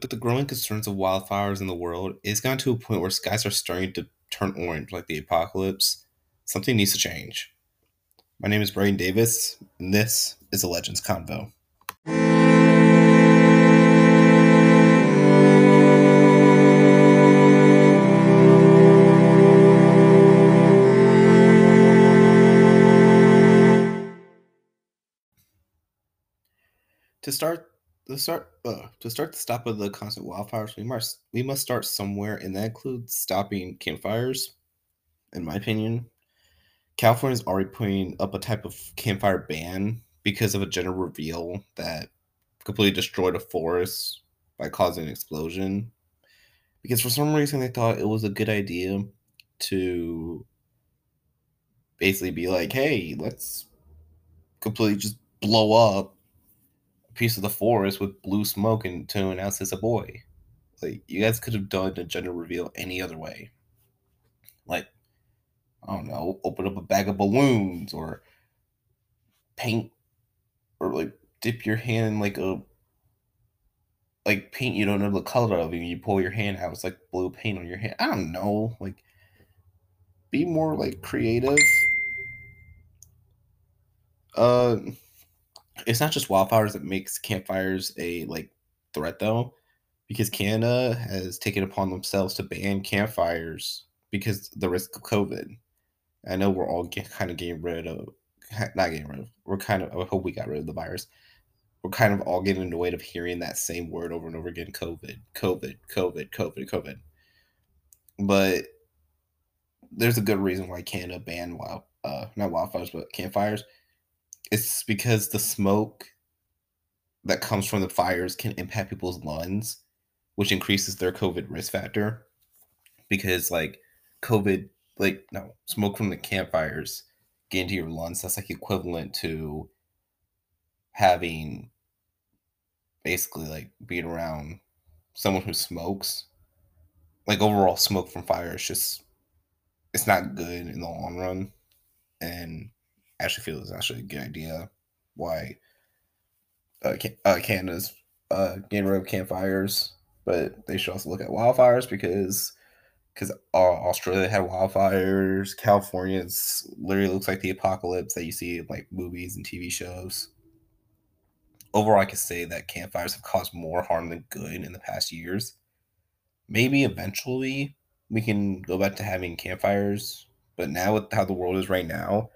With the growing concerns of wildfires in the world, it's gotten to a point where skies are starting to turn orange like the apocalypse. Something needs to change. My name is Brian Davis, and this is a Legends Convo. To start to start uh, to start the stop of the constant wildfires, we must we must start somewhere, and that includes stopping campfires. In my opinion, California is already putting up a type of campfire ban because of a gender reveal that completely destroyed a forest by causing an explosion. Because for some reason they thought it was a good idea to basically be like, hey, let's completely just blow up piece of the forest with blue smoke and to announce it's a boy. Like you guys could have done a gender reveal any other way. Like, I don't know, open up a bag of balloons or paint or like dip your hand in like a like paint you don't know the color of and you pull your hand out it's like blue paint on your hand i don't know like be more like creative uh it's not just wildfires that makes campfires a like threat though because canada has taken upon themselves to ban campfires because the risk of covid. I know we're all get, kind of getting rid of not getting rid of we're kind of i hope we got rid of the virus. We're kind of all getting annoyed of hearing that same word over and over again covid covid covid covid covid. But there's a good reason why canada banned wild uh not wildfires but campfires it's because the smoke that comes from the fires can impact people's lungs which increases their covid risk factor. Because like covid like no smoke from the campfires get into your lungs that's like equivalent to having basically like being around someone who smokes. Like overall smoke from fire is just it's not good in the long run. And actually feel it's actually a good idea why uh, uh, Canada's uh, getting rid of campfires, but they should also look at wildfires because because uh, Australia had wildfires. California literally looks like the apocalypse that you see in like movies and TV shows overall, I could say that campfires have caused more harm than good in the past years. Maybe eventually we can go back to having campfires, but now with how the world is right now,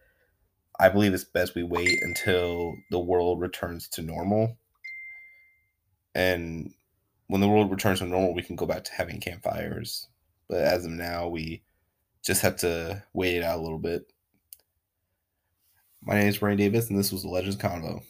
I believe it's best we wait until the world returns to normal. And when the world returns to normal, we can go back to having campfires. But as of now, we just have to wait it out a little bit. My name is Brian Davis, and this was the Legends Convo.